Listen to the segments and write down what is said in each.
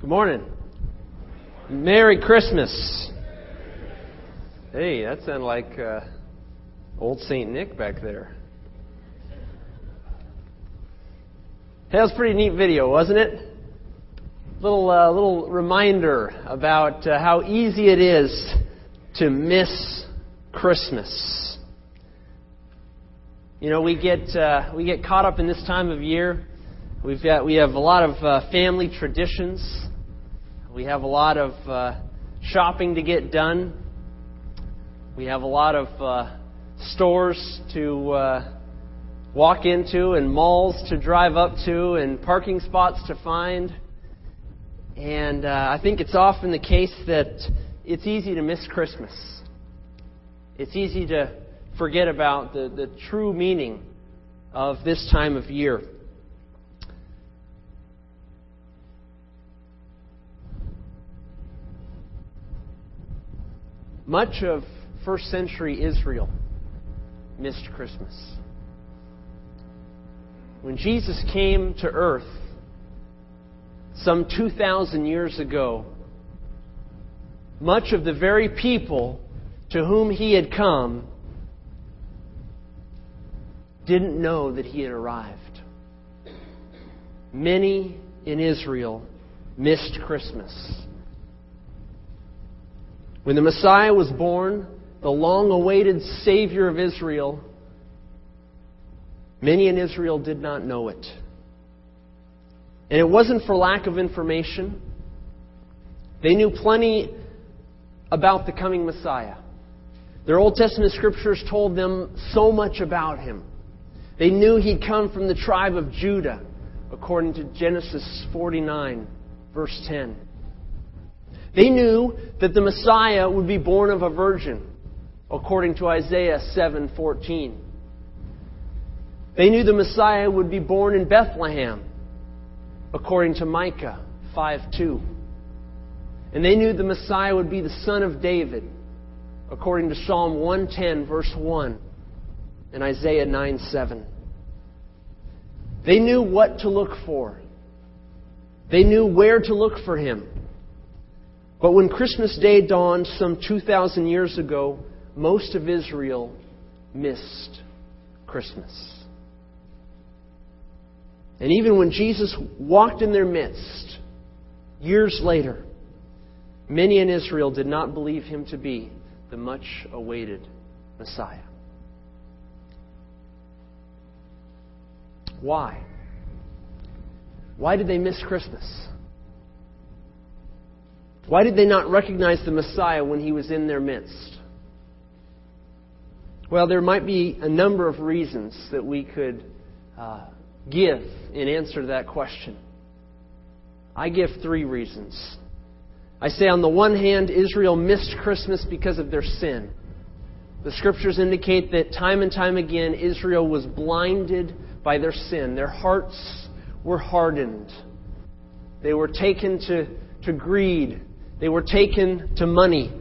Good morning. Merry Christmas. Hey, that sounded like uh, old Saint Nick back there. Hey, that was a pretty neat video, wasn't it? Little uh, little reminder about uh, how easy it is to miss Christmas. You know, we get uh, we get caught up in this time of year. We've got we have a lot of uh, family traditions. We have a lot of uh, shopping to get done. We have a lot of uh, stores to uh, walk into and malls to drive up to and parking spots to find. And uh, I think it's often the case that it's easy to miss Christmas. It's easy to forget about the, the true meaning of this time of year. Much of first century Israel missed Christmas. When Jesus came to earth some 2,000 years ago, much of the very people to whom he had come didn't know that he had arrived. Many in Israel missed Christmas. When the Messiah was born, the long awaited Savior of Israel, many in Israel did not know it. And it wasn't for lack of information. They knew plenty about the coming Messiah. Their Old Testament scriptures told them so much about him. They knew he'd come from the tribe of Judah, according to Genesis 49, verse 10. They knew that the Messiah would be born of a virgin, according to Isaiah 7:14. They knew the Messiah would be born in Bethlehem, according to Micah 5:2. And they knew the Messiah would be the son of David, according to Psalm 110 verse 1 and Isaiah 9:7. They knew what to look for. They knew where to look for him. But when Christmas Day dawned some 2,000 years ago, most of Israel missed Christmas. And even when Jesus walked in their midst, years later, many in Israel did not believe him to be the much awaited Messiah. Why? Why did they miss Christmas? Why did they not recognize the Messiah when he was in their midst? Well, there might be a number of reasons that we could uh, give in answer to that question. I give three reasons. I say, on the one hand, Israel missed Christmas because of their sin. The scriptures indicate that time and time again, Israel was blinded by their sin. Their hearts were hardened. They were taken to, to greed. They were taken to money.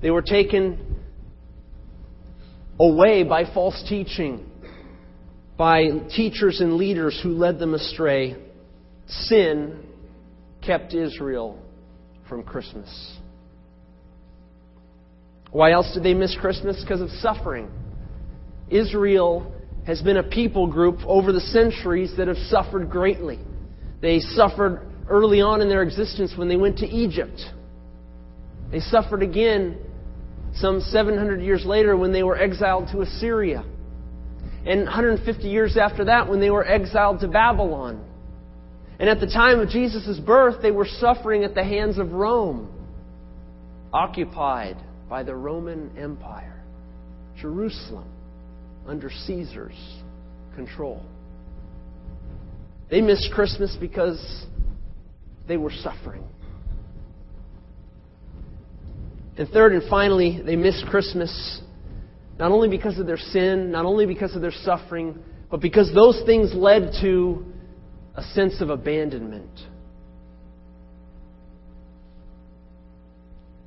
They were taken away by false teaching, by teachers and leaders who led them astray. Sin kept Israel from Christmas. Why else did they miss Christmas? Because of suffering. Israel has been a people group over the centuries that have suffered greatly. They suffered early on in their existence when they went to Egypt. They suffered again some 700 years later when they were exiled to Assyria. And 150 years after that when they were exiled to Babylon. And at the time of Jesus' birth, they were suffering at the hands of Rome, occupied by the Roman Empire. Jerusalem under Caesar's control. They missed Christmas because they were suffering. And third and finally, they missed Christmas not only because of their sin, not only because of their suffering, but because those things led to a sense of abandonment.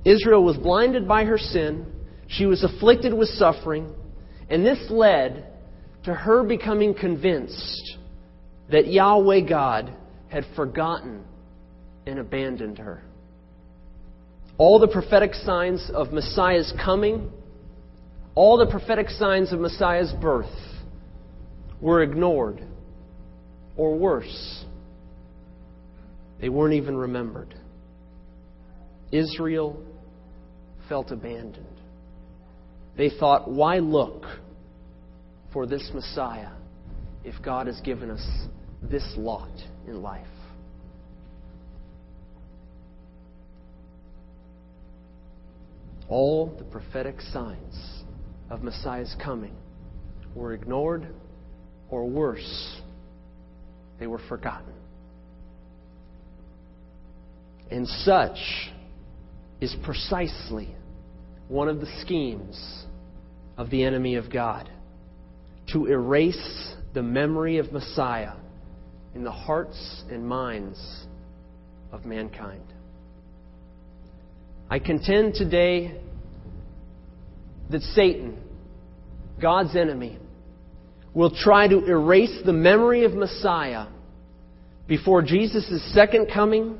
Israel was blinded by her sin. She was afflicted with suffering. And this led to her becoming convinced that Yahweh God had forgotten and and abandoned her. All the prophetic signs of Messiah's coming, all the prophetic signs of Messiah's birth were ignored, or worse, they weren't even remembered. Israel felt abandoned. They thought, why look for this Messiah if God has given us this lot in life? All the prophetic signs of Messiah's coming were ignored, or worse, they were forgotten. And such is precisely one of the schemes of the enemy of God to erase the memory of Messiah in the hearts and minds of mankind. I contend today that Satan, God's enemy, will try to erase the memory of Messiah before Jesus' second coming,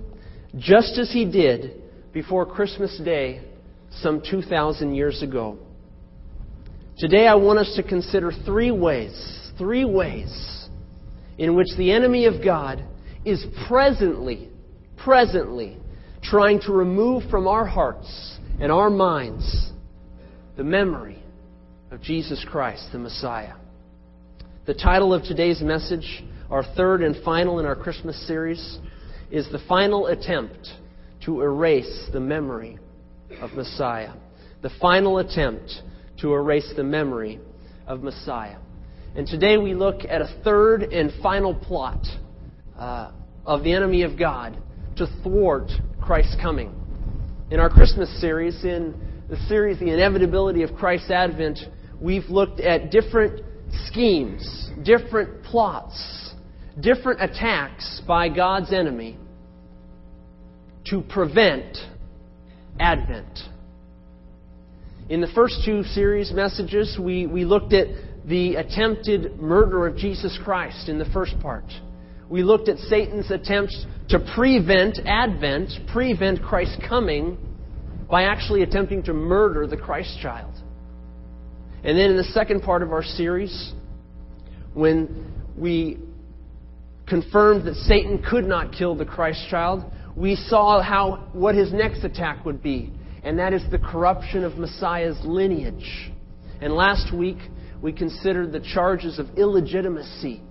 just as he did before Christmas Day some 2,000 years ago. Today I want us to consider three ways, three ways in which the enemy of God is presently, presently trying to remove from our hearts and our minds the memory of Jesus Christ, the Messiah. The title of today's message, our third and final in our Christmas series, is The Final Attempt to Erase the Memory of Messiah. The final attempt to erase the memory of Messiah. And today we look at a third and final plot uh, of the enemy of God to thwart Christ's coming. In our Christmas series, in the series The Inevitability of Christ's Advent, we've looked at different schemes, different plots, different attacks by God's enemy to prevent Advent. In the first two series messages, we, we looked at the attempted murder of Jesus Christ in the first part. We looked at Satan's attempts to prevent Advent, prevent Christ's coming, by actually attempting to murder the Christ child. And then in the second part of our series, when we confirmed that Satan could not kill the Christ child, we saw how what his next attack would be, and that is the corruption of Messiah's lineage. And last week we considered the charges of illegitimacy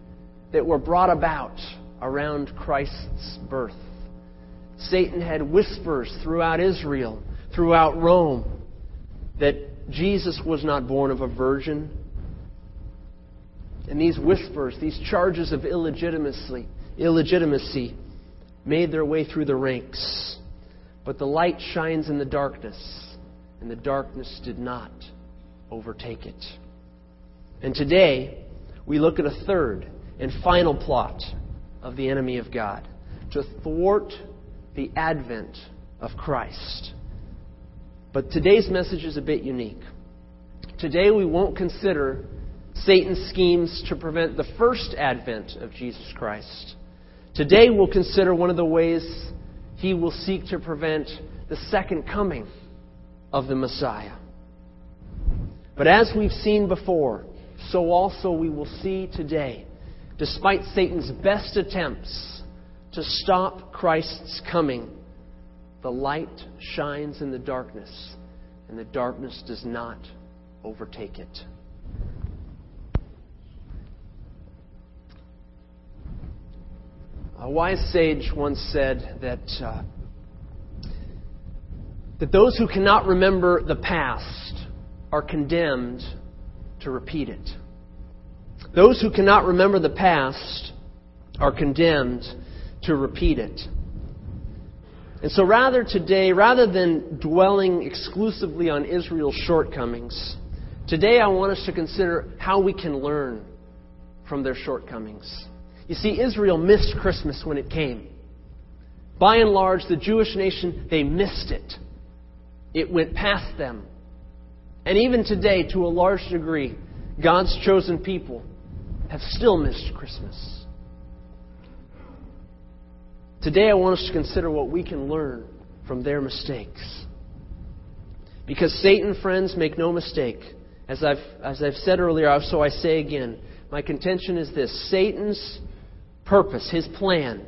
that were brought about around Christ's birth. Satan had whispers throughout Israel, throughout Rome, that Jesus was not born of a virgin. And these whispers, these charges of illegitimacy, illegitimacy made their way through the ranks. But the light shines in the darkness, and the darkness did not overtake it. And today, we look at a third and final plot of the enemy of God to thwart the advent of Christ. But today's message is a bit unique. Today, we won't consider Satan's schemes to prevent the first advent of Jesus Christ. Today we'll consider one of the ways he will seek to prevent the second coming of the Messiah. But as we've seen before, so also we will see today, despite Satan's best attempts to stop Christ's coming, the light shines in the darkness, and the darkness does not overtake it. A wise sage once said that, uh, that those who cannot remember the past are condemned to repeat it. Those who cannot remember the past are condemned to repeat it. And so, rather today, rather than dwelling exclusively on Israel's shortcomings, today I want us to consider how we can learn from their shortcomings. You see, Israel missed Christmas when it came. By and large, the Jewish nation, they missed it. It went past them. And even today, to a large degree, God's chosen people have still missed Christmas. Today, I want us to consider what we can learn from their mistakes. Because Satan, friends, make no mistake. As I've, as I've said earlier, so I say again, my contention is this Satan's purpose, his plan,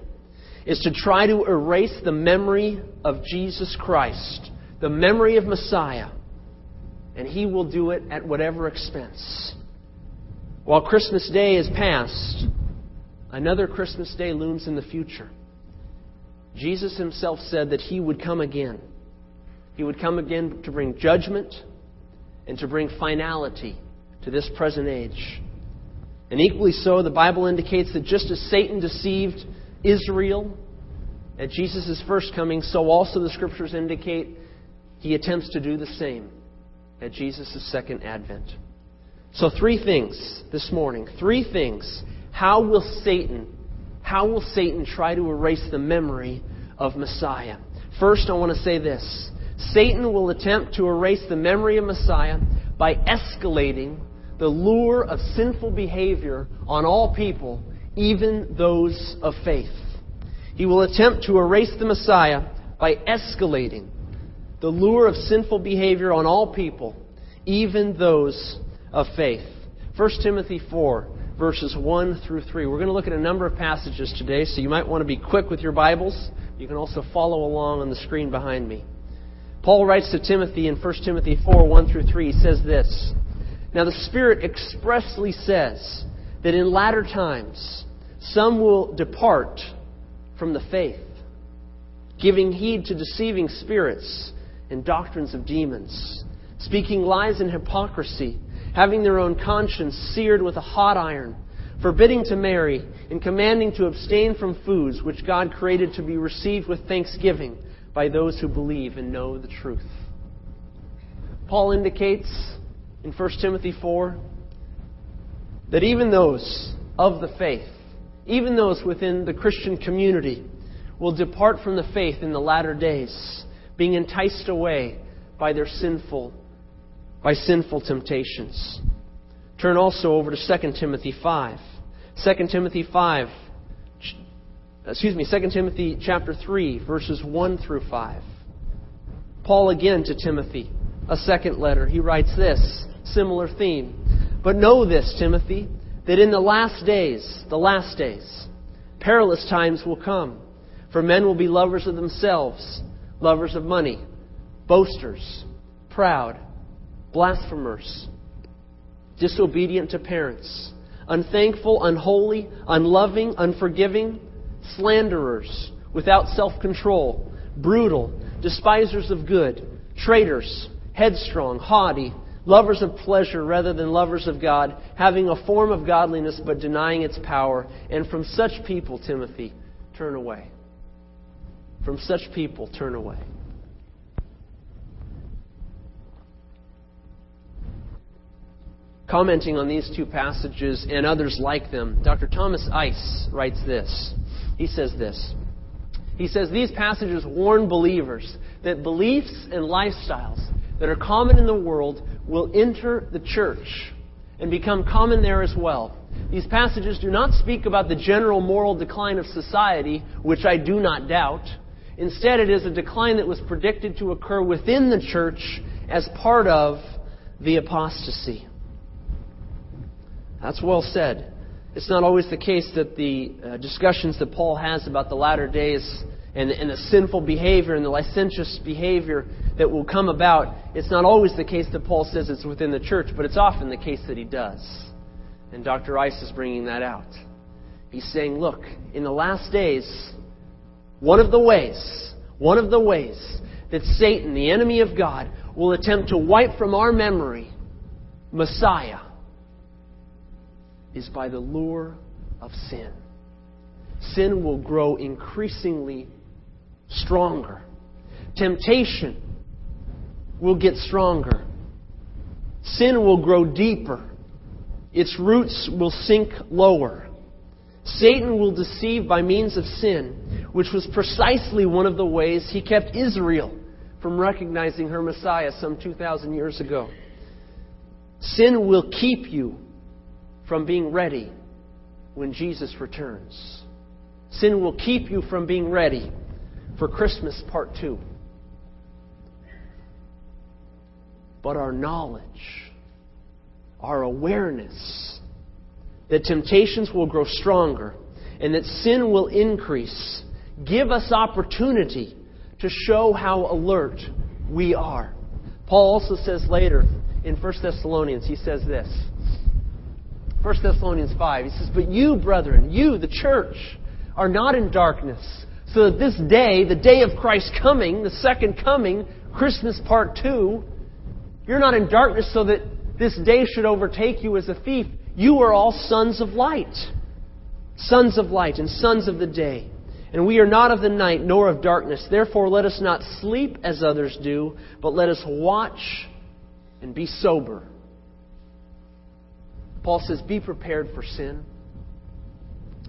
is to try to erase the memory of Jesus Christ, the memory of Messiah, and he will do it at whatever expense. While Christmas Day is past, another Christmas Day looms in the future. Jesus himself said that he would come again. He would come again to bring judgment and to bring finality to this present age. And equally so, the Bible indicates that just as Satan deceived Israel at Jesus' first coming, so also the Scriptures indicate he attempts to do the same at Jesus' second advent. So, three things this morning. Three things. How will Satan, how will Satan try to erase the memory of Messiah? First, I want to say this Satan will attempt to erase the memory of Messiah by escalating the lure of sinful behavior on all people, even those of faith. He will attempt to erase the Messiah by escalating the lure of sinful behavior on all people, even those of faith. 1 Timothy 4, verses 1 through 3. We're going to look at a number of passages today, so you might want to be quick with your Bibles. You can also follow along on the screen behind me. Paul writes to Timothy in 1 Timothy 4 1 through 3. He says this Now the Spirit expressly says that in latter times some will depart from the faith, giving heed to deceiving spirits and doctrines of demons, speaking lies and hypocrisy, having their own conscience seared with a hot iron, forbidding to marry, and commanding to abstain from foods which God created to be received with thanksgiving by those who believe and know the truth. Paul indicates in 1 Timothy 4 that even those of the faith even those within the Christian community, will depart from the faith in the latter days, being enticed away by their sinful, by sinful temptations. Turn also over to 2 Timothy 5. 2 Timothy 5, excuse me, 2 Timothy chapter 3, verses 1 through 5. Paul again to Timothy, a second letter. He writes this, similar theme. But know this, Timothy, that in the last days, the last days, perilous times will come. For men will be lovers of themselves, lovers of money, boasters, proud, blasphemers, disobedient to parents, unthankful, unholy, unloving, unforgiving, slanderers, without self control, brutal, despisers of good, traitors, headstrong, haughty lovers of pleasure rather than lovers of God, having a form of godliness but denying its power. And from such people, Timothy, turn away. From such people, turn away. Commenting on these two passages and others like them, Dr. Thomas Ice writes this. He says this. He says these passages warn believers that beliefs and lifestyles that are common in the world will enter the church and become common there as well. These passages do not speak about the general moral decline of society, which I do not doubt. Instead, it is a decline that was predicted to occur within the church as part of the apostasy. That's well said. It's not always the case that the uh, discussions that Paul has about the latter days and, and the sinful behavior and the licentious behavior that will come about, it's not always the case that Paul says it's within the church, but it's often the case that he does. And Dr. Ice is bringing that out. He's saying, look, in the last days, one of the ways, one of the ways that Satan, the enemy of God, will attempt to wipe from our memory Messiah is by the lure of sin. Sin will grow increasingly stronger. Temptation will get stronger. Sin will grow deeper. Its roots will sink lower. Satan will deceive by means of sin, which was precisely one of the ways he kept Israel from recognizing her Messiah some 2,000 years ago. Sin will keep you from being ready when Jesus returns. Sin will keep you from being ready for Christmas part two. But our knowledge, our awareness that temptations will grow stronger and that sin will increase give us opportunity to show how alert we are. Paul also says later in 1 Thessalonians, he says this. 1 Thessalonians 5, he says, But you, brethren, you, the church, are not in darkness, so that this day, the day of Christ's coming, the second coming, Christmas part two, you're not in darkness so that this day should overtake you as a thief. You are all sons of light. Sons of light and sons of the day. And we are not of the night nor of darkness. Therefore, let us not sleep as others do, but let us watch and be sober. Paul says, Be prepared for sin.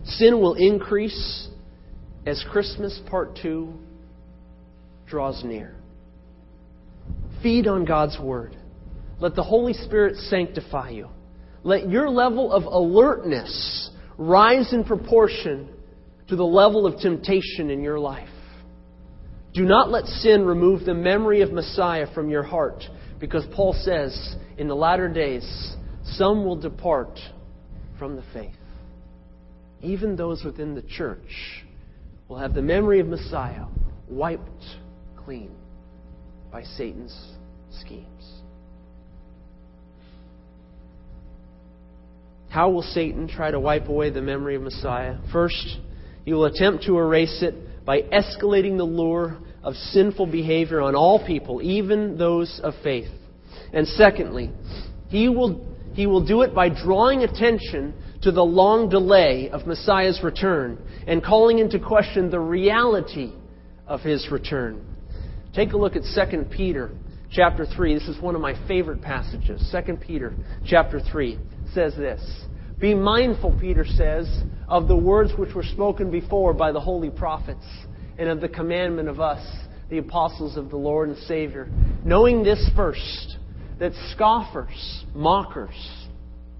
Sin will increase as Christmas part two draws near. Feed on God's Word. Let the Holy Spirit sanctify you. Let your level of alertness rise in proportion to the level of temptation in your life. Do not let sin remove the memory of Messiah from your heart, because Paul says in the latter days, some will depart from the faith. Even those within the church will have the memory of Messiah wiped clean by Satan's schemes. How will Satan try to wipe away the memory of Messiah? First, he will attempt to erase it by escalating the lure of sinful behavior on all people, even those of faith. And secondly, he will, he will do it by drawing attention to the long delay of Messiah's return and calling into question the reality of his return. Take a look at 2 Peter chapter 3. This is one of my favorite passages. 2 Peter chapter 3 says this. Be mindful, Peter says, of the words which were spoken before by the holy prophets, and of the commandment of us, the apostles of the Lord and Savior, knowing this first, that scoffers, mockers,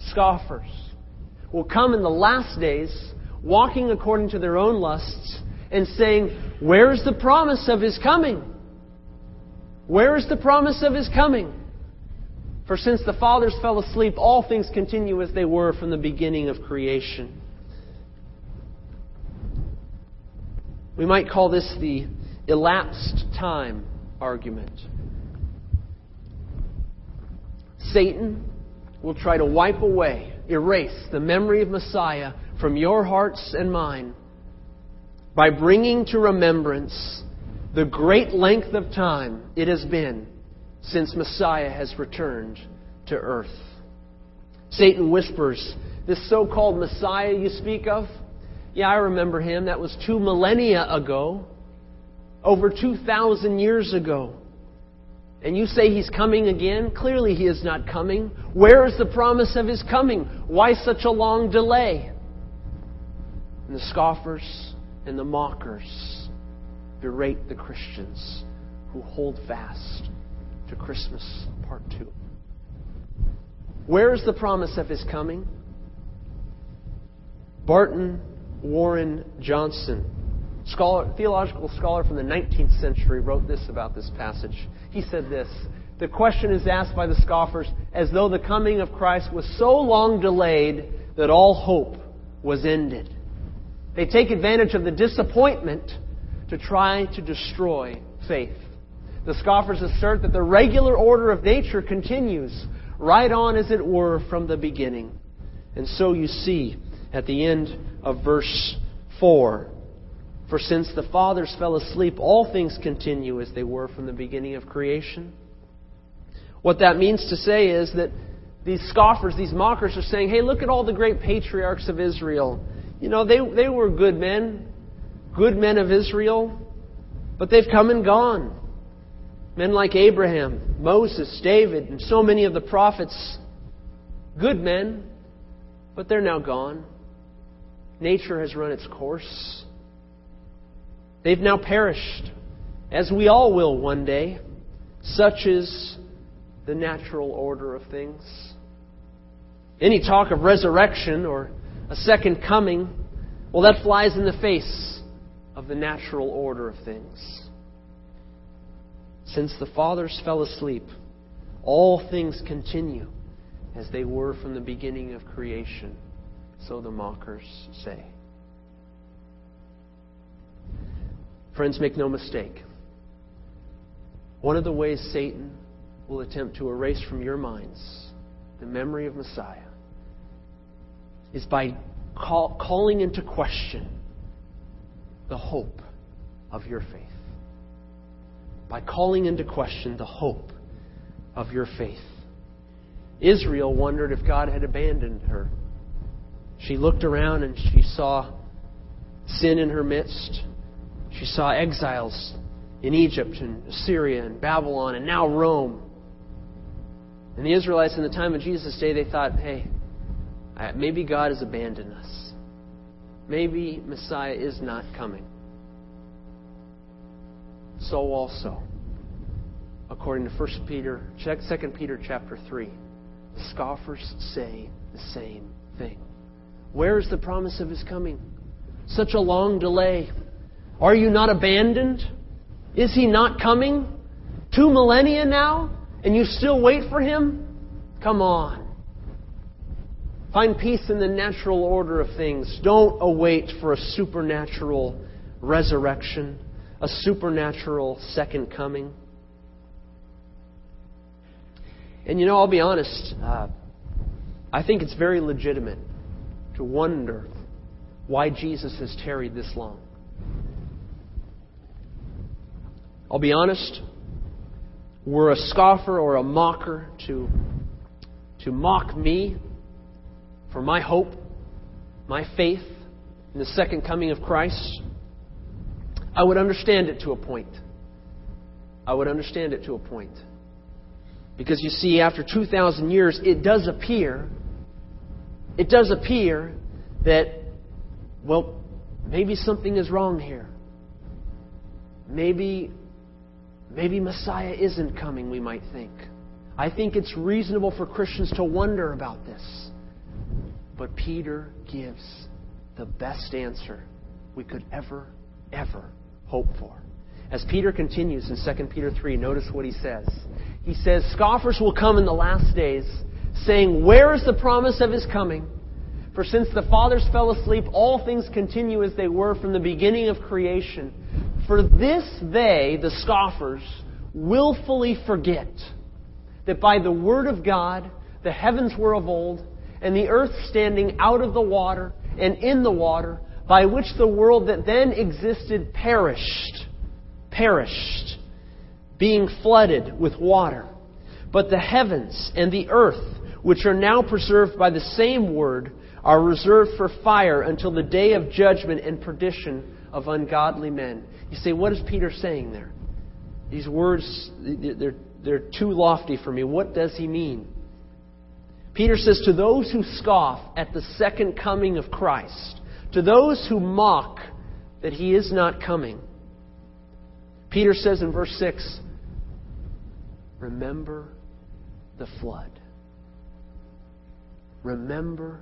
scoffers, will come in the last days, walking according to their own lusts, and saying, Where is the promise of his coming? Where is the promise of his coming? For since the fathers fell asleep, all things continue as they were from the beginning of creation. We might call this the elapsed time argument. Satan will try to wipe away, erase the memory of Messiah from your hearts and mine by bringing to remembrance the great length of time it has been since Messiah has returned to earth. Satan whispers, This so called Messiah you speak of? Yeah, I remember him. That was two millennia ago, over 2,000 years ago. And you say he's coming again? Clearly he is not coming. Where is the promise of his coming? Why such a long delay? And the scoffers and the mockers berate the Christians who hold fast to Christmas part two. Where is the promise of his coming? Barton Warren Johnson, scholar, theological scholar from the 19th century, wrote this about this passage. He said this The question is asked by the scoffers as though the coming of Christ was so long delayed that all hope was ended. They take advantage of the disappointment to try to destroy faith. The scoffers assert that the regular order of nature continues right on, as it were, from the beginning. And so you see at the end of verse 4 For since the fathers fell asleep, all things continue as they were from the beginning of creation. What that means to say is that these scoffers, these mockers, are saying, hey, look at all the great patriarchs of Israel. You know, they, they were good men, good men of Israel, but they've come and gone. Men like Abraham, Moses, David, and so many of the prophets, good men, but they're now gone. Nature has run its course. They've now perished, as we all will one day. Such is the natural order of things. Any talk of resurrection or a second coming, Well, that flies in the face of the natural order of things. Since the fathers fell asleep, all things continue as they were from the beginning of creation, so the mockers say. Friends, make no mistake. One of the ways Satan will attempt to erase from your minds the memory of Messiah is by call, calling into question the hope of your faith. By calling into question the hope of your faith. Israel wondered if God had abandoned her. She looked around and she saw sin in her midst. She saw exiles in Egypt and Syria and Babylon and now Rome. And the Israelites in the time of Jesus' day, they thought, hey, maybe God has abandoned us. Maybe Messiah is not coming. So also, according to 1 Peter, 2 Peter chapter 3, the scoffers say the same thing. Where is the promise of his coming? Such a long delay. Are you not abandoned? Is he not coming? Two millennia now? And you still wait for him? Come on. Find peace in the natural order of things. Don't await for a supernatural resurrection, a supernatural second coming. And you know, I'll be honest, uh, I think it's very legitimate to wonder why Jesus has tarried this long. I'll be honest, were a scoffer or a mocker to, to mock me for my hope, my faith in the second coming of Christ, I would understand it to a point. I would understand it to a point. Because you see, after 2,000 years, it does appear, it does appear that, well, maybe something is wrong here. Maybe, maybe Messiah isn't coming, we might think. I think it's reasonable for Christians to wonder about this. But Peter gives the best answer we could ever, ever hope for. As Peter continues in 2 Peter 3, notice what he says. He says, Scoffers will come in the last days, saying, Where is the promise of his coming? For since the fathers fell asleep, all things continue as they were from the beginning of creation. For this they, the scoffers, willfully forget that by the word of God the heavens were of old, and the earth standing out of the water and in the water, by which the world that then existed perished perished, being flooded with water. But the heavens and the earth, which are now preserved by the same word, are reserved for fire until the day of judgment and perdition of ungodly men. You say, what is Peter saying there? These words, they're, they're too lofty for me. What does he mean? Peter says, To those who scoff at the second coming of Christ, to those who mock that he is not coming, Peter says in verse 6 Remember the flood. Remember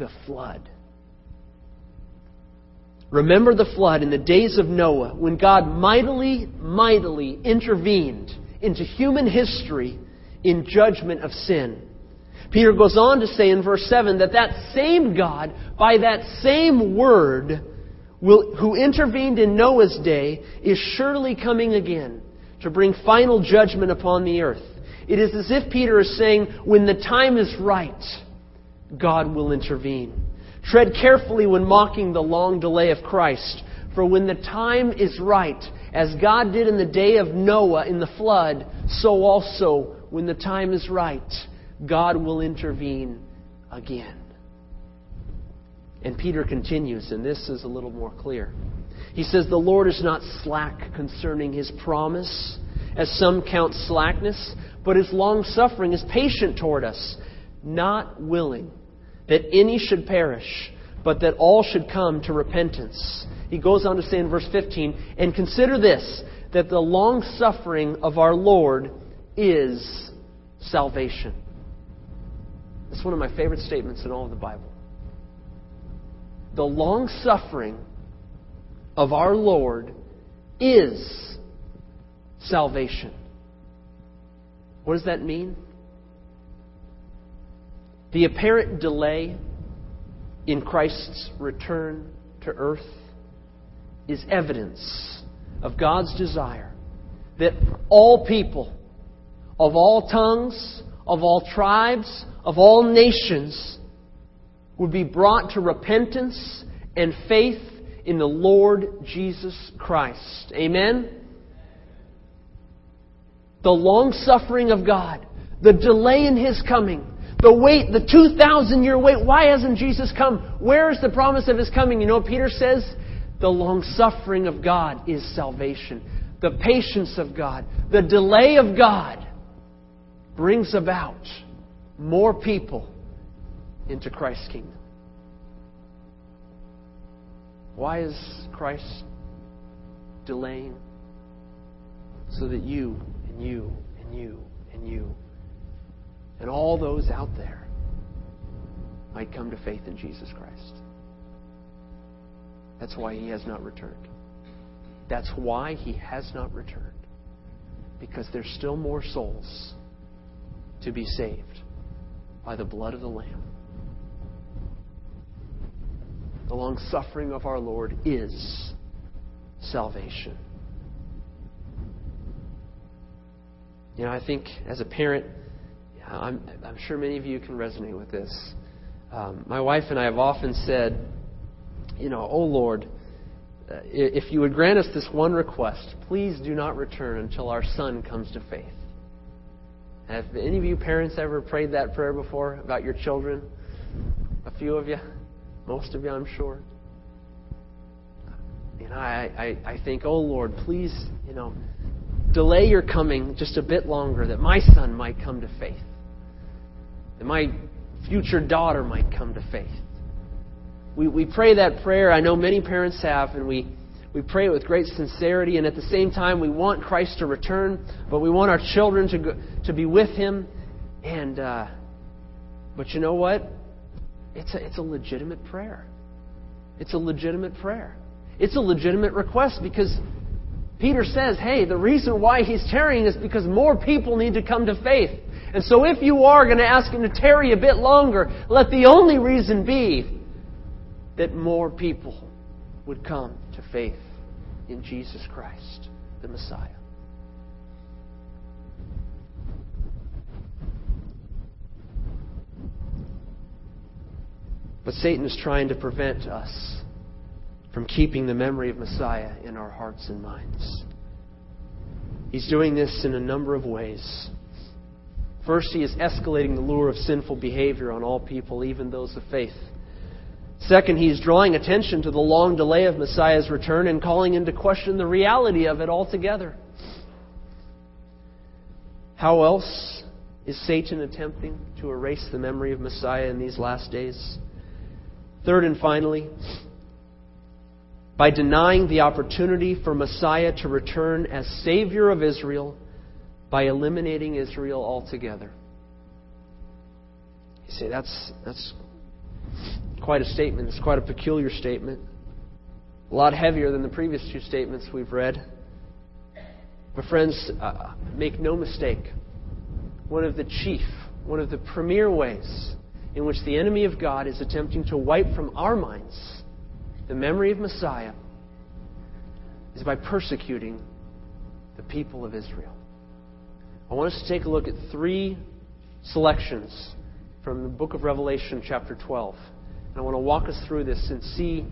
the flood. Remember the flood in the days of Noah when God mightily, mightily intervened into human history in judgment of sin. Peter goes on to say in verse 7 that that same God, by that same word, will, who intervened in Noah's day is surely coming again to bring final judgment upon the earth. It is as if Peter is saying, when the time is right, God will intervene. Tread carefully when mocking the long delay of Christ, for when the time is right, as God did in the day of Noah in the flood, so also when the time is right, God will intervene again. And Peter continues, and this is a little more clear. He says, The Lord is not slack concerning his promise, as some count slackness, but is long suffering, is patient toward us, not willing that any should perish, but that all should come to repentance. He goes on to say in verse 15, And consider this, that the long suffering of our Lord is salvation. That's one of my favorite statements in all of the Bible. the long suffering of our Lord is salvation. What does that mean? The apparent delay in Christ's return to earth is evidence of God's desire that all people of all tongues, of all tribes, of all nations would be brought to repentance and faith in the Lord Jesus Christ. Amen? The long suffering of God, the delay in His coming, the wait, the 2,000 year wait. Why hasn't Jesus come? Where is the promise of His coming? You know Peter says? The long suffering of God is salvation. The patience of God, the delay of God brings about more people into Christ's kingdom. Why is Christ delaying? So that you and you and you and you and all those out there might come to faith in Jesus Christ. That's why he has not returned. That's why he has not returned. Because there's still more souls to be saved by the blood of the Lamb. The long suffering of our Lord is salvation. You know, I think as a parent, I'm, I'm sure many of you can resonate with this. Um, my wife and I have often said, you know, oh Lord, uh, if you would grant us this one request, please do not return until our son comes to faith. Have any of you parents ever prayed that prayer before about your children? A few of you? Most of you, I'm sure. You know, I, I, I think, oh Lord, please, you know, delay your coming just a bit longer that my son might come to faith. My future daughter might come to faith. We, we pray that prayer. I know many parents have, and we, we pray it with great sincerity. And at the same time, we want Christ to return, but we want our children to, go, to be with Him. And, uh, but you know what? It's a, it's a legitimate prayer. It's a legitimate prayer. It's a legitimate request because Peter says, hey, the reason why he's tarrying is because more people need to come to faith. And so if you are going to ask him to tarry a bit longer, let the only reason be that more people would come to faith in Jesus Christ, the Messiah. But Satan is trying to prevent us from keeping the memory of Messiah in our hearts and minds. He's doing this in a number of ways. First, he is escalating the lure of sinful behavior on all people, even those of faith. Second, he is drawing attention to the long delay of Messiah's return and calling into question the reality of it altogether. How else is Satan attempting to erase the memory of Messiah in these last days? Third and finally, by denying the opportunity for Messiah to return as Savior of Israel by eliminating Israel altogether. You say, that's, that's quite a statement. It's quite a peculiar statement. A lot heavier than the previous two statements we've read. But, friends, uh, make no mistake. One of the chief, one of the premier ways in which the enemy of God is attempting to wipe from our minds the memory of Messiah is by persecuting the people of Israel. I want us to take a look at three selections from the book of Revelation, chapter 12. And I want to walk us through this and see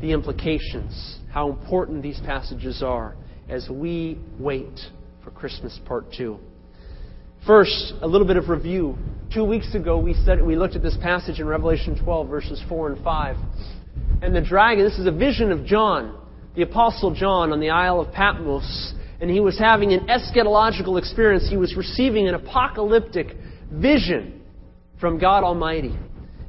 the implications, how important these passages are as we wait for Christmas part 2. First, a little bit of review. Two weeks ago, we, said, we looked at this passage in Revelation 12, verses 4 and 5. And the dragon, this is a vision of John, the Apostle John, on the Isle of Patmos. And he was having an eschatological experience. He was receiving an apocalyptic vision from God Almighty.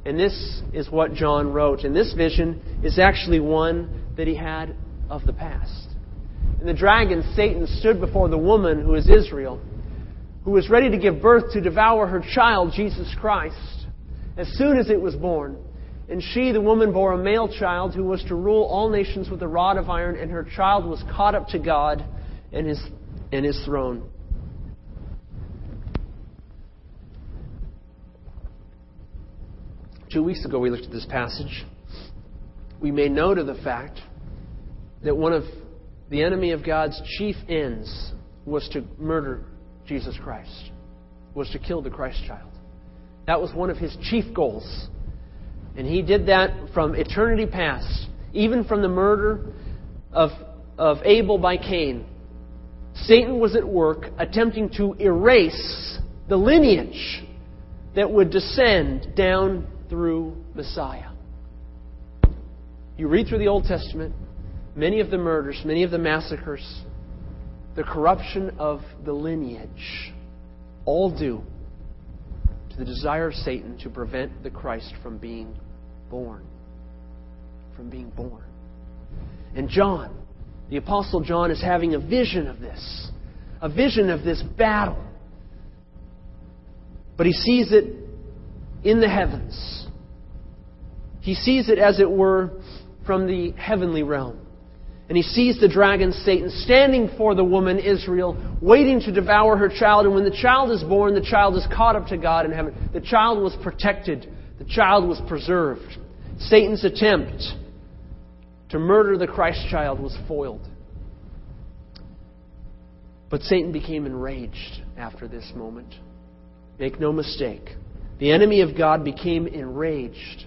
And this is what John wrote. And this vision is actually one that he had of the past. And the dragon, Satan, stood before the woman who is Israel who was ready to give birth to devour her child, Jesus Christ, as soon as it was born. And she, the woman, bore a male child who was to rule all nations with a rod of iron, and her child was caught up to God and his, and his throne. Two weeks ago, we looked at this passage. We made note of the fact that one of the enemy of God's chief ends was to murder Jesus Christ, was to kill the Christ child. That was one of his chief goals. And he did that from eternity past, even from the murder of, of Abel by Cain. Satan was at work attempting to erase the lineage that would descend down through Messiah. You read through the Old Testament, many of the murders, many of the massacres, the corruption of the lineage, all due to the desire of Satan to prevent the Christ from being born. From being born. And John, the Apostle John, is having a vision of this, a vision of this battle. But he sees it in the heavens. He sees it, as it were, from the heavenly realm. And he sees the dragon Satan standing for the woman Israel, waiting to devour her child. And when the child is born, the child is caught up to God in heaven. The child was protected, the child was preserved. Satan's attempt to murder the Christ child was foiled. But Satan became enraged after this moment. Make no mistake. The enemy of God became enraged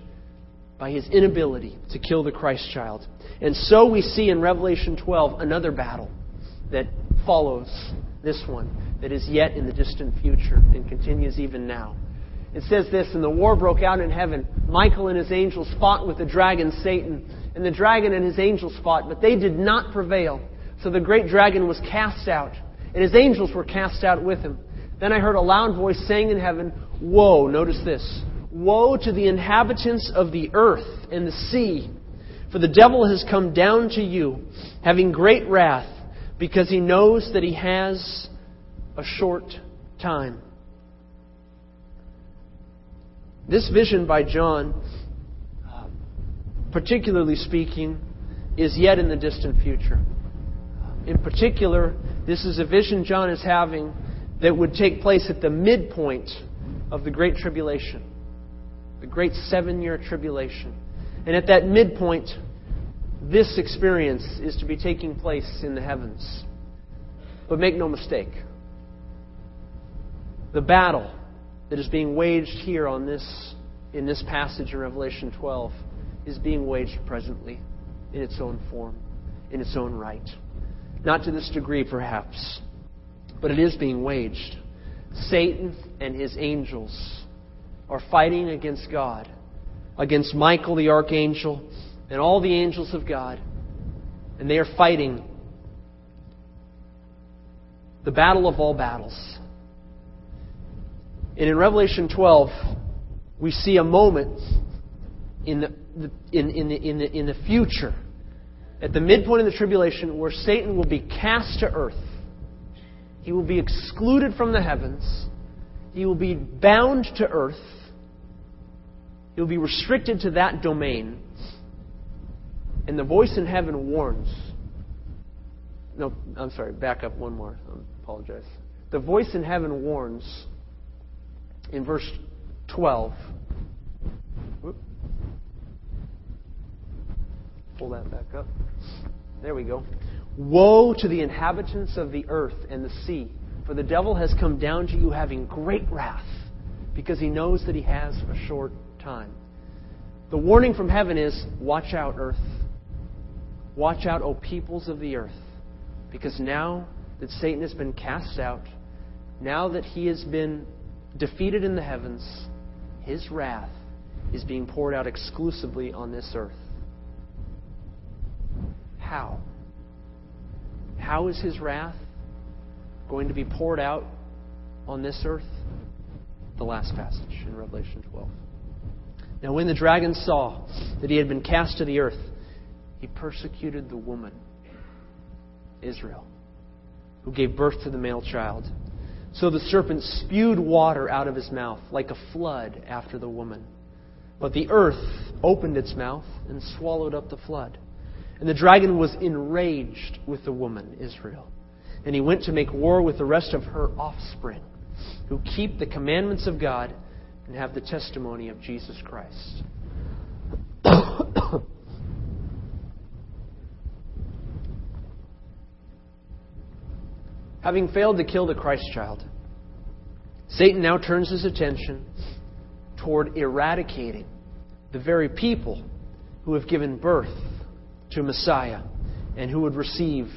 by his inability to kill the Christ child. And so we see in Revelation 12 another battle that follows this one, that is yet in the distant future and continues even now. It says this, and the war broke out in heaven. Michael and his angels fought with the dragon Satan, and the dragon and his angels fought, but they did not prevail. So the great dragon was cast out, and his angels were cast out with him. Then I heard a loud voice saying in heaven, Woe, notice this, Woe to the inhabitants of the earth and the sea, for the devil has come down to you, having great wrath, because he knows that he has a short time. This vision by John, particularly speaking, is yet in the distant future. In particular, this is a vision John is having that would take place at the midpoint of the Great Tribulation, the great seven year tribulation. And at that midpoint, this experience is to be taking place in the heavens. But make no mistake, the battle that is being waged here on this, in this passage in Revelation 12 is being waged presently in its own form, in its own right. Not to this degree, perhaps, but it is being waged. Satan and his angels are fighting against God, against Michael the archangel and all the angels of God. And they are fighting the battle of all battles. And in Revelation 12, we see a moment in the, in, in, the, in, the, in the future, at the midpoint of the tribulation, where Satan will be cast to earth. He will be excluded from the heavens. He will be bound to earth. He will be restricted to that domain. And the voice in heaven warns. No, I'm sorry, back up one more. I apologize. The voice in heaven warns in verse 12. Whoop. Pull that back up. There we go. Woe to the inhabitants of the earth and the sea, for the devil has come down to you having great wrath, because he knows that he has a short time. The warning from heaven is watch out, earth. Watch out, O peoples of the earth, because now that Satan has been cast out, now that he has been defeated in the heavens, his wrath is being poured out exclusively on this earth. How? How is his wrath going to be poured out on this earth? The last passage in Revelation 12. Now, when the dragon saw that he had been cast to the earth, he persecuted the woman, Israel, who gave birth to the male child. So the serpent spewed water out of his mouth like a flood after the woman. But the earth opened its mouth and swallowed up the flood. And the dragon was enraged with the woman, Israel. And he went to make war with the rest of her offspring, who keep the commandments of God and have the testimony of Jesus Christ. Having failed to kill the Christ child, Satan now turns his attention toward eradicating the very people who have given birth to Messiah and who would receive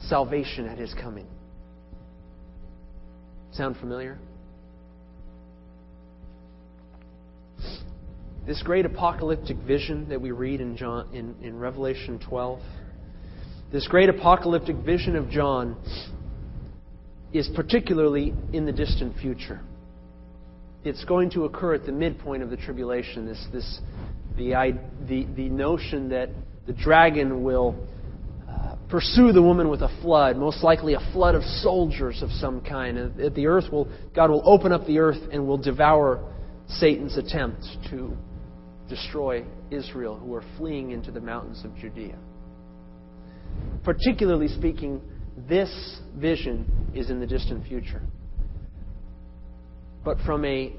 salvation at his coming. Sound familiar? This great apocalyptic vision that we read in, John, in, in Revelation 12, this great apocalyptic vision of John is particularly in the distant future. It's going to occur at the midpoint of the tribulation. This, this, the, the, the notion that the dragon will uh, pursue the woman with a flood, most likely a flood of soldiers of some kind. And the earth will, God will open up the earth and will devour Satan's attempt to destroy Israel, who are fleeing into the mountains of Judea. Particularly speaking, this vision is in the distant future. But from a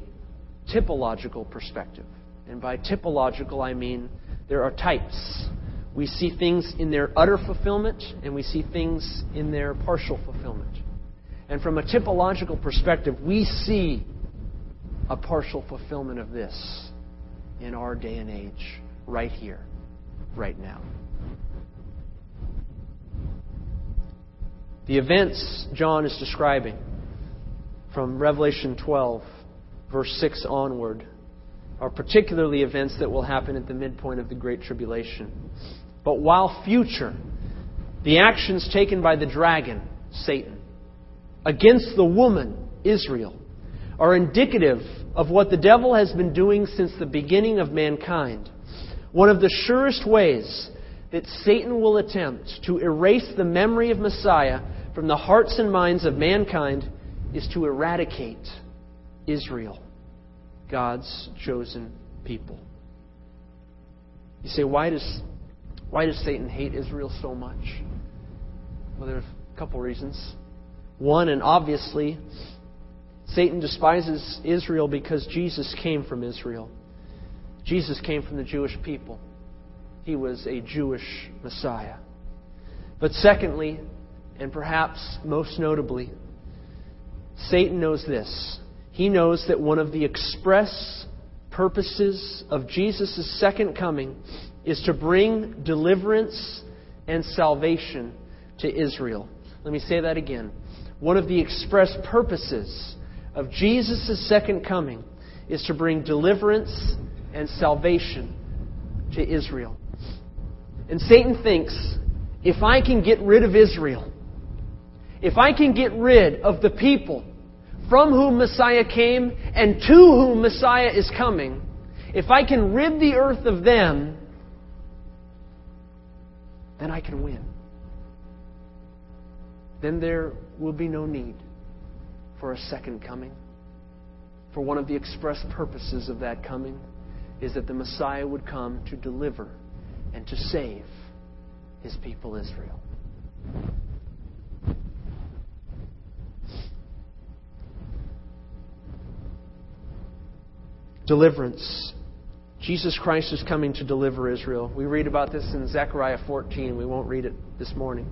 typological perspective, and by typological I mean there are types. We see things in their utter fulfillment, and we see things in their partial fulfillment. And from a typological perspective, we see a partial fulfillment of this in our day and age, right here, right now. The events John is describing from Revelation 12, verse 6 onward, are particularly events that will happen at the midpoint of the Great Tribulation. But while future, the actions taken by the dragon, Satan, against the woman, Israel, are indicative of what the devil has been doing since the beginning of mankind. One of the surest ways that Satan will attempt to erase the memory of Messiah from the hearts and minds of mankind is to eradicate Israel, God's chosen people. You say, why does, why does Satan hate Israel so much? Well, there are a couple reasons. One, and obviously, Satan despises Israel because Jesus came from Israel. Jesus came from the Jewish people. He was a Jewish Messiah. But secondly, and perhaps most notably, Satan knows this. He knows that one of the express purposes of Jesus' second coming is to bring deliverance and salvation to Israel. Let me say that again. One of the express purposes of Jesus' second coming is to bring deliverance and salvation to Israel. And Satan thinks if I can get rid of Israel, if I can get rid of the people from whom Messiah came and to whom Messiah is coming, if I can rid the earth of them, then I can win. Then there will be no need for a second coming. For one of the express purposes of that coming is that the Messiah would come to deliver and to save his people Israel. Deliverance. Jesus Christ is coming to deliver Israel. We read about this in Zechariah 14. We won't read it this morning.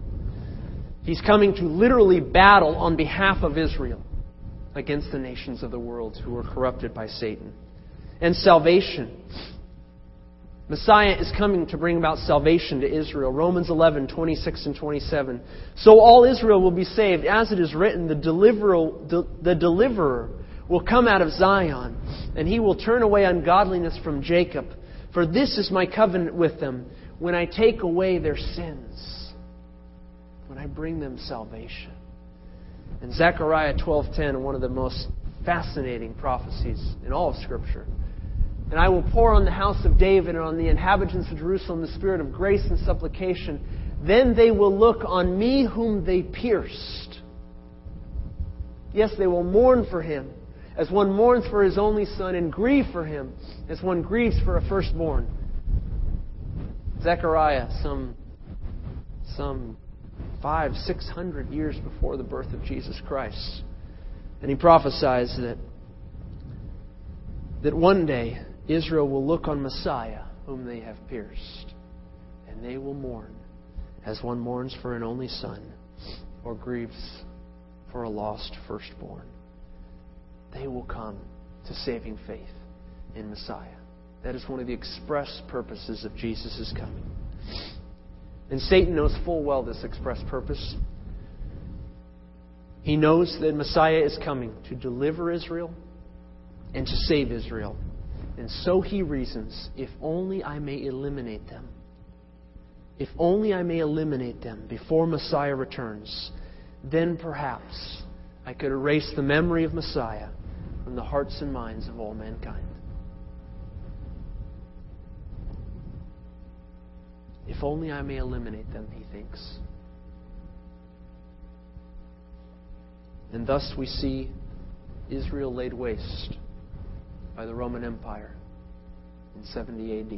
He's coming to literally battle on behalf of Israel against the nations of the world who are corrupted by Satan. And salvation. Messiah is coming to bring about salvation to Israel. Romans 11, 26 and 27. So all Israel will be saved. As it is written, the deliverer, the deliverer will come out of Zion, and he will turn away ungodliness from Jacob. For this is my covenant with them when I take away their sins, when I bring them salvation. And Zechariah 12:10, one of the most fascinating prophecies in all of Scripture. And I will pour on the house of David and on the inhabitants of Jerusalem the spirit of grace and supplication. Then they will look on me whom they pierced. Yes, they will mourn for him as one mourns for his only son, and grieve for him as one grieves for a firstborn. Zechariah, some, some five, six hundred years before the birth of Jesus Christ. And he prophesies that, that one day Israel will look on Messiah, whom they have pierced, and they will mourn as one mourns for an only son or grieves for a lost firstborn. They will come to saving faith in Messiah. That is one of the express purposes of Jesus' coming. And Satan knows full well this express purpose. He knows that Messiah is coming to deliver Israel and to save Israel. And so he reasons if only I may eliminate them. If only I may eliminate them before Messiah returns, then perhaps I could erase the memory of Messiah from the hearts and minds of all mankind. If only I may eliminate them, he thinks. And thus we see Israel laid waste by the Roman Empire in 70 AD.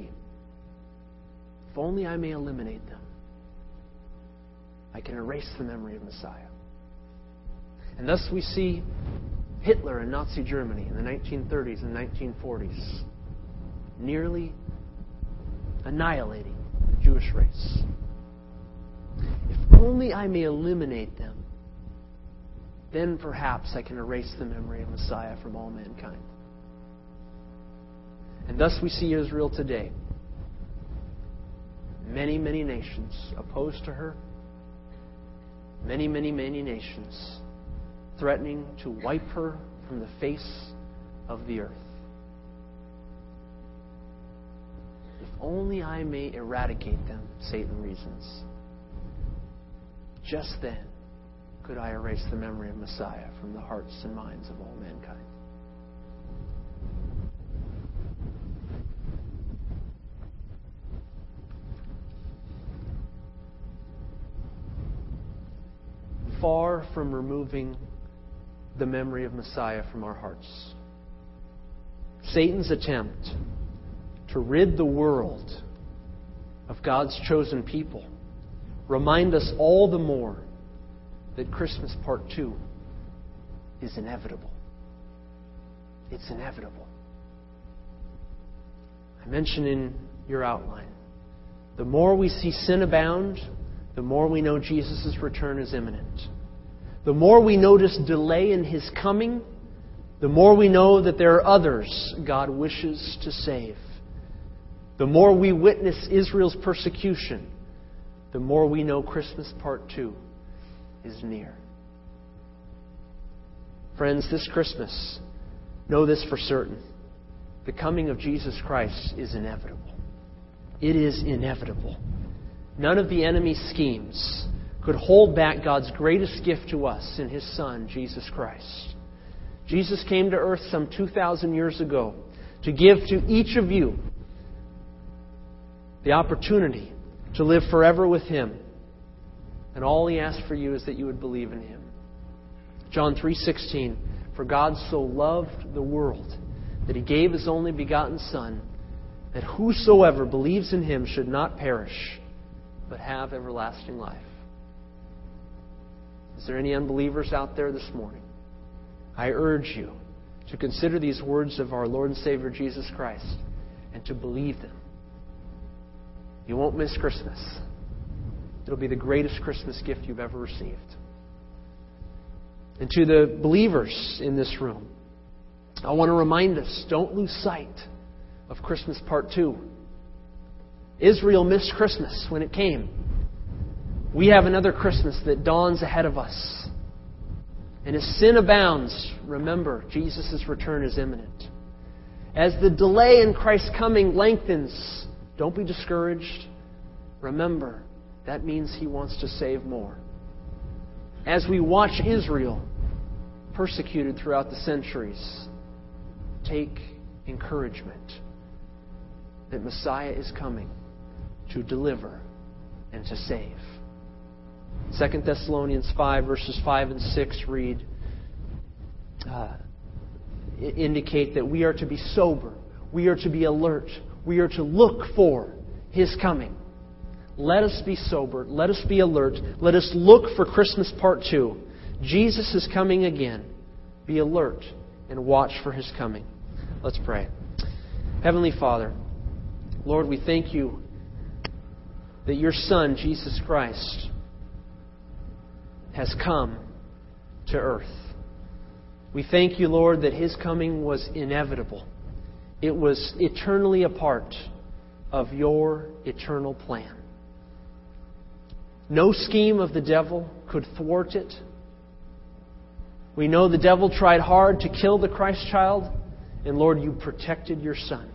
If only I may eliminate them, I can erase the memory of Messiah. And thus we see Hitler and Nazi Germany in the 1930s and 1940s nearly annihilating the Jewish race. If only I may eliminate them, then perhaps I can erase the memory of Messiah from all mankind. And thus we see Israel today. Many, many nations opposed to her. Many, many, many nations threatening to wipe her from the face of the earth. If only I may eradicate them, Satan reasons. Just then could I erase the memory of Messiah from the hearts and minds of all mankind. Far from removing the memory of Messiah from our hearts, Satan's attempt to rid the world of God's chosen people remind us all the more that Christmas Part 2 is inevitable. It's inevitable. I mentioned in your outline the more we see sin abound, the more we know Jesus' return is imminent. The more we notice delay in his coming, the more we know that there are others God wishes to save. The more we witness Israel's persecution, the more we know Christmas Part 2 is near. Friends, this Christmas, know this for certain. The coming of Jesus Christ is inevitable. It is inevitable. None of the enemy's schemes could hold back God's greatest gift to us in His Son, Jesus Christ. Jesus came to earth some 2,000 years ago to give to each of you the opportunity to live forever with Him. And all He asks for you is that you would believe in Him. John 3:16 For God so loved the world that he gave his only begotten son that whosoever believes in him should not perish but have everlasting life. Is there any unbelievers out there this morning? I urge you to consider these words of our Lord and Savior Jesus Christ and to believe them you won't miss Christmas. It'll be the greatest Christmas gift you've ever received. And to the believers in this room, I want to remind us don't lose sight of Christmas Part 2. Israel missed Christmas when it came. We have another Christmas that dawns ahead of us. And as sin abounds, remember, Jesus' return is imminent. As the delay in Christ's coming lengthens, don't be discouraged. Remember, that means He wants to save more. As we watch Israel persecuted throughout the centuries, take encouragement that Messiah is coming to deliver and to save. 2 Thessalonians 5, verses 5 and 6 read uh, indicate that we are to be sober, we are to be alert, we are to look for His coming. Let us be sober, let us be alert, let us look for Christmas part two. Jesus is coming again. Be alert and watch for His coming. Let's pray. Heavenly Father, Lord, we thank you that your Son, Jesus Christ, has come to earth. We thank you, Lord, that his coming was inevitable. It was eternally a part of your eternal plan. No scheme of the devil could thwart it. We know the devil tried hard to kill the Christ child, and Lord, you protected your son.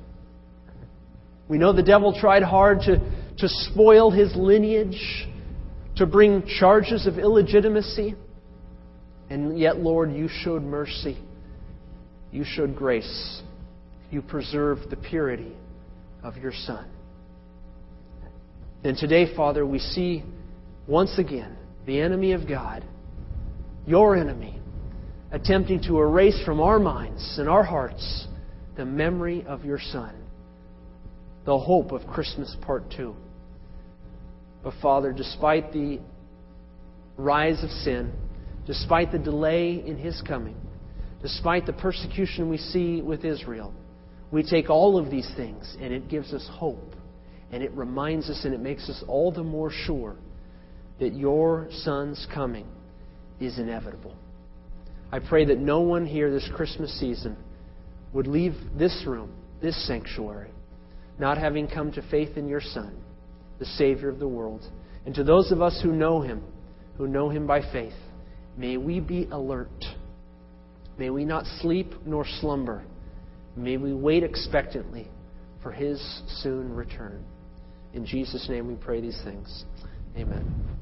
We know the devil tried hard to, to spoil his lineage, to bring charges of illegitimacy. And yet, Lord, you showed mercy. You showed grace. You preserved the purity of your Son. And today, Father, we see once again the enemy of God, your enemy, attempting to erase from our minds and our hearts the memory of your Son, the hope of Christmas Part 2. But, Father, despite the rise of sin, despite the delay in his coming, despite the persecution we see with Israel, we take all of these things and it gives us hope. And it reminds us and it makes us all the more sure that your Son's coming is inevitable. I pray that no one here this Christmas season would leave this room, this sanctuary, not having come to faith in your Son, the Savior of the world. And to those of us who know him, who know him by faith, May we be alert. May we not sleep nor slumber. May we wait expectantly for his soon return. In Jesus' name we pray these things. Amen.